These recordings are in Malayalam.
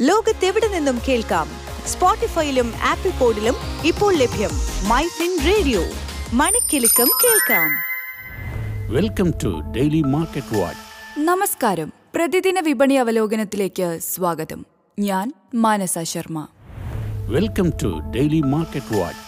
ലോകത്തെവിടെ നിന്നും കേൾക്കാം? സ്പോട്ടിഫൈയിലും ആപ്പിൾ പോഡിലും ഇപ്പോൾ ലഭ്യം മൈ ഫിൻ റേഡിയോ. മണിക്കെലക്കം കേൾക്കാം. Welcome to daily market watch. നമസ്കാരം. പ്രതിദിന വിപണി അവലോകനത്തിലേക്ക് സ്വാഗതം. ഞാൻ Manasa Sharma. Welcome to daily market watch.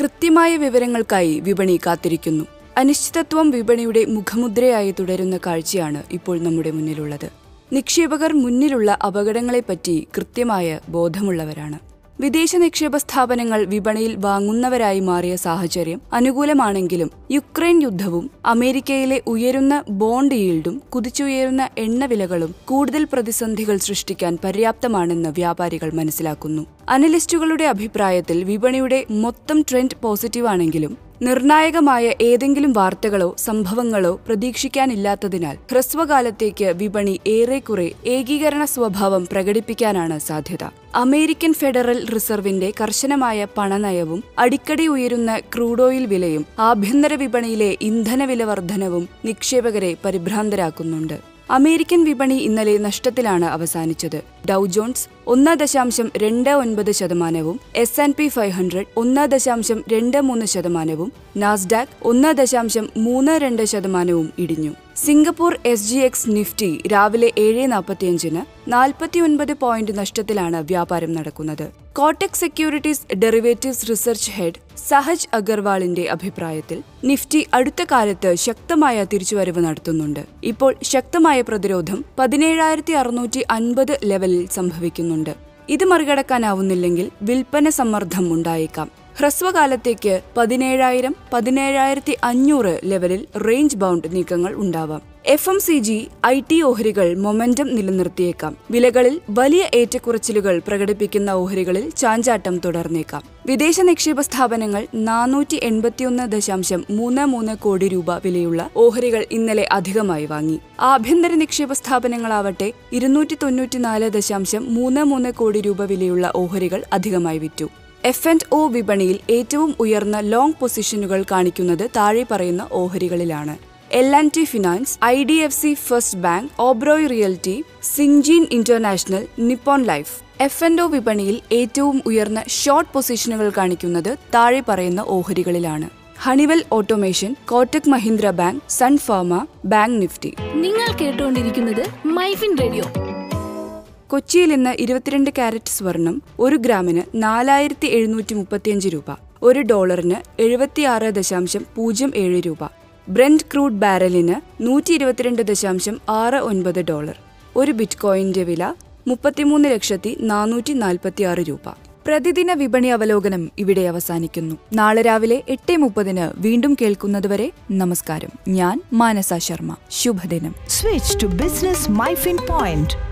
കൃത്യമായ വിവരങ്ങൾക്കായി വിപണി കാത്തിരിക്കുന്നു. അനിശ്ചിതത്വം വിപണിയുടെ മുഖമുദ്രയായി തുടരുന്ന കാഴ്ചയാണ് ഇപ്പോൾ നമ്മുടെ മുന്നിലുള്ളത്. നിക്ഷേപകർ മുന്നിലുള്ള അപകടങ്ങളെപ്പറ്റി കൃത്യമായ ബോധമുള്ളവരാണ്. വിദേശ നിക്ഷേപ സ്ഥാപനങ്ങൾ വിപണിയിൽ വാങ്ങുന്നവരായി മാറിയ സാഹചര്യം അനുകൂലമാണെങ്കിലും യുക്രൈൻ യുദ്ധവും അമേരിക്കയിലെ ഉയരുന്ന ബോണ്ട് ഈൽഡും കുതിച്ചുയരുന്ന എണ്ണവിലകളും കൂടുതൽ പ്രതിസന്ധികൾ സൃഷ്ടിക്കാൻ പര്യാപ്തമാണെന്ന് വ്യാപാരികൾ മനസ്സിലാക്കുന്നു. അനലിസ്റ്റുകളുടെ അഭിപ്രായത്തിൽ വിപണിയുടെ മൊത്തം ട്രെൻഡ് പോസിറ്റീവാണെങ്കിലും നിർണായകമായ ഏതെങ്കിലും വാർത്തകളോ സംഭവങ്ങളോ പ്രതീക്ഷിക്കാനില്ലാത്തതിനാൽ ഹ്രസ്വകാലത്തേക്ക് വിപണി ഏറെക്കുറെ ഏകീകരണ സ്വഭാവം പ്രകടിപ്പിക്കാനാണ് സാധ്യത. അമേരിക്കൻ ഫെഡറൽ റിസർവിന്റെ കർശനമായ പണനയവും അടിക്കടി ഉയരുന്ന ക്രൂഡ് ഓയിൽ വിലയും ആഭ്യന്തര വിപണിയിലെ ഇന്ധനവില വർധനവും നിക്ഷേപകരെ പരിഭ്രാന്തരാക്കുന്നുണ്ട്. അമേരിക്കൻ വിപണി ഇന്നലെ നഷ്ടത്തിലാണ് അവസാനിച്ചത്. ഡൗ ജോൺസ് ഒന്ന് ദശാംശം രണ്ട് ഒൻപത് ശതമാനവും S and P five hundred ഒന്ന് ദശാംശം രണ്ട് മൂന്ന് ശതമാനവും നാസ്ഡാക് ഒന്ന് ദശാംശം മൂന്ന് രണ്ട് ശതമാനവും ഇടിഞ്ഞു. Singapore S G X Nifty രാവിലെ ഏഴ് നാൽപ്പത്തിയഞ്ചിന് നാൽപ്പത്തിയൊൻപത് പോയിന്റ് നഷ്ടത്തിലാണ് വ്യാപാരം നടക്കുന്നത്. Kotak securities derivatives research head Sahaj അഗർവാളിന്റെ അഭിപ്രായത്തിൽ നിഫ്റ്റി അടുത്ത കാലത്ത് ശക്തമായ തിരിച്ചുവരവ് നടത്തുന്നുണ്ട്. ഇപ്പോൾ ശക്തമായ പ്രതിരോധം പതിനേഴായിരത്തി അറുന്നൂറ്റി അൻപത് ലെവലിൽ സംഭവിക്കുന്നുണ്ട്. ഇത് മറികടക്കാനാവുന്നില്ലെങ്കിൽ വിൽപ്പന സമ്മർദ്ദം ഉണ്ടായേക്കാം. ഹ്രസ്വകാലത്തേക്ക് പതിനേഴായിരം പതിനേഴായിരത്തി അഞ്ഞൂറ് ലെവലിൽ റേഞ്ച് ബൗണ്ട് നീക്കങ്ങൾ ഉണ്ടാവാം. F M C G I T ഓഹരികൾ മൊമെന്റം നിലനിർത്തിയേക്കാം. വിലകളിൽ വലിയ ഏറ്റക്കുറച്ചിലുകൾ പ്രകടിപ്പിക്കുന്ന ഓഹരികളിൽ ചാഞ്ചാട്ടം തുടർന്നേക്കാം. വിദേശ നിക്ഷേപ സ്ഥാപനങ്ങൾ നാനൂറ്റി എൺപത്തിയൊന്ന് ദശാംശം മൂന്ന് മൂന്ന് കോടി രൂപ വിലയുള്ള ഓഹരികൾ ഇന്നലെ അധികമായി വാങ്ങി. ആഭ്യന്തര നിക്ഷേപ സ്ഥാപനങ്ങളാവട്ടെ ഇരുന്നൂറ്റി തൊണ്ണൂറ്റിനാല് ദശാംശം മൂന്ന് മൂന്ന് കോടി രൂപ വിലയുള്ള ഓഹരികൾ അധികമായി വിറ്റു. എഫ് ആൻഡ് ഒ വിപണിയിൽ ഏറ്റവും ഉയർന്ന ലോങ് പൊസിഷനുകൾ കാണിക്കുന്നത് താഴെ പറയുന്ന ഓഹരികളിലാണ്. L and T finance I D F C first bank Oberoi realty Syngene international Nippon life F and O വിപണിയിൽ ഏറ്റവും ഉയർന്ന ഷോർട്ട് പൊസിഷനുകൾ കാണിക്കുന്നത് താഴെ പറയുന്ന ഓഹരികളിലാണ്. Honeywell automation Kotak Mahindra bank Sun Pharma bank Nifty നിങ്ങൾ കേട്ടുകൊണ്ടിരിക്കുന്നത് മൈഫിൻ റേഡിയോ കൊച്ചിയിൽ ഇന്ന് ഇരുപത്തിരണ്ട് കാരറ്റ് സ്വർണം ഒരു ഗ്രാമിന് നാലായിരത്തി എഴുന്നൂറ്റി മുപ്പത്തിയഞ്ച് രൂപ ഒരു ഡോളറിന് എഴുപത്തിയാറ് ദശാംശം പൂജ്യം ഏഴ് രൂപ ബ്രെൻഡ് ക്രൂഡ് ബാരലിന് നൂറ്റി ഇരുപത്തിരണ്ട് ദശാംശം ആറ് ഒൻപത് ഡോളർ ഒരു ബിറ്റ്കോയിന്റെ വില മുപ്പത്തിമൂന്ന് ലക്ഷത്തി നാനൂറ്റി നാൽപ്പത്തി ആറ് രൂപ. പ്രതിദിന വിപണി അവലോകനം ഇവിടെ അവസാനിക്കുന്നു. നാളെ രാവിലെ എട്ട് മുപ്പതിന് വീണ്ടും കേൾക്കുന്നതുവരെ നമസ്കാരം. ഞാൻ മാനസ ശർമ്മ. ശുഭദിനം. Switch to business MyFin Point.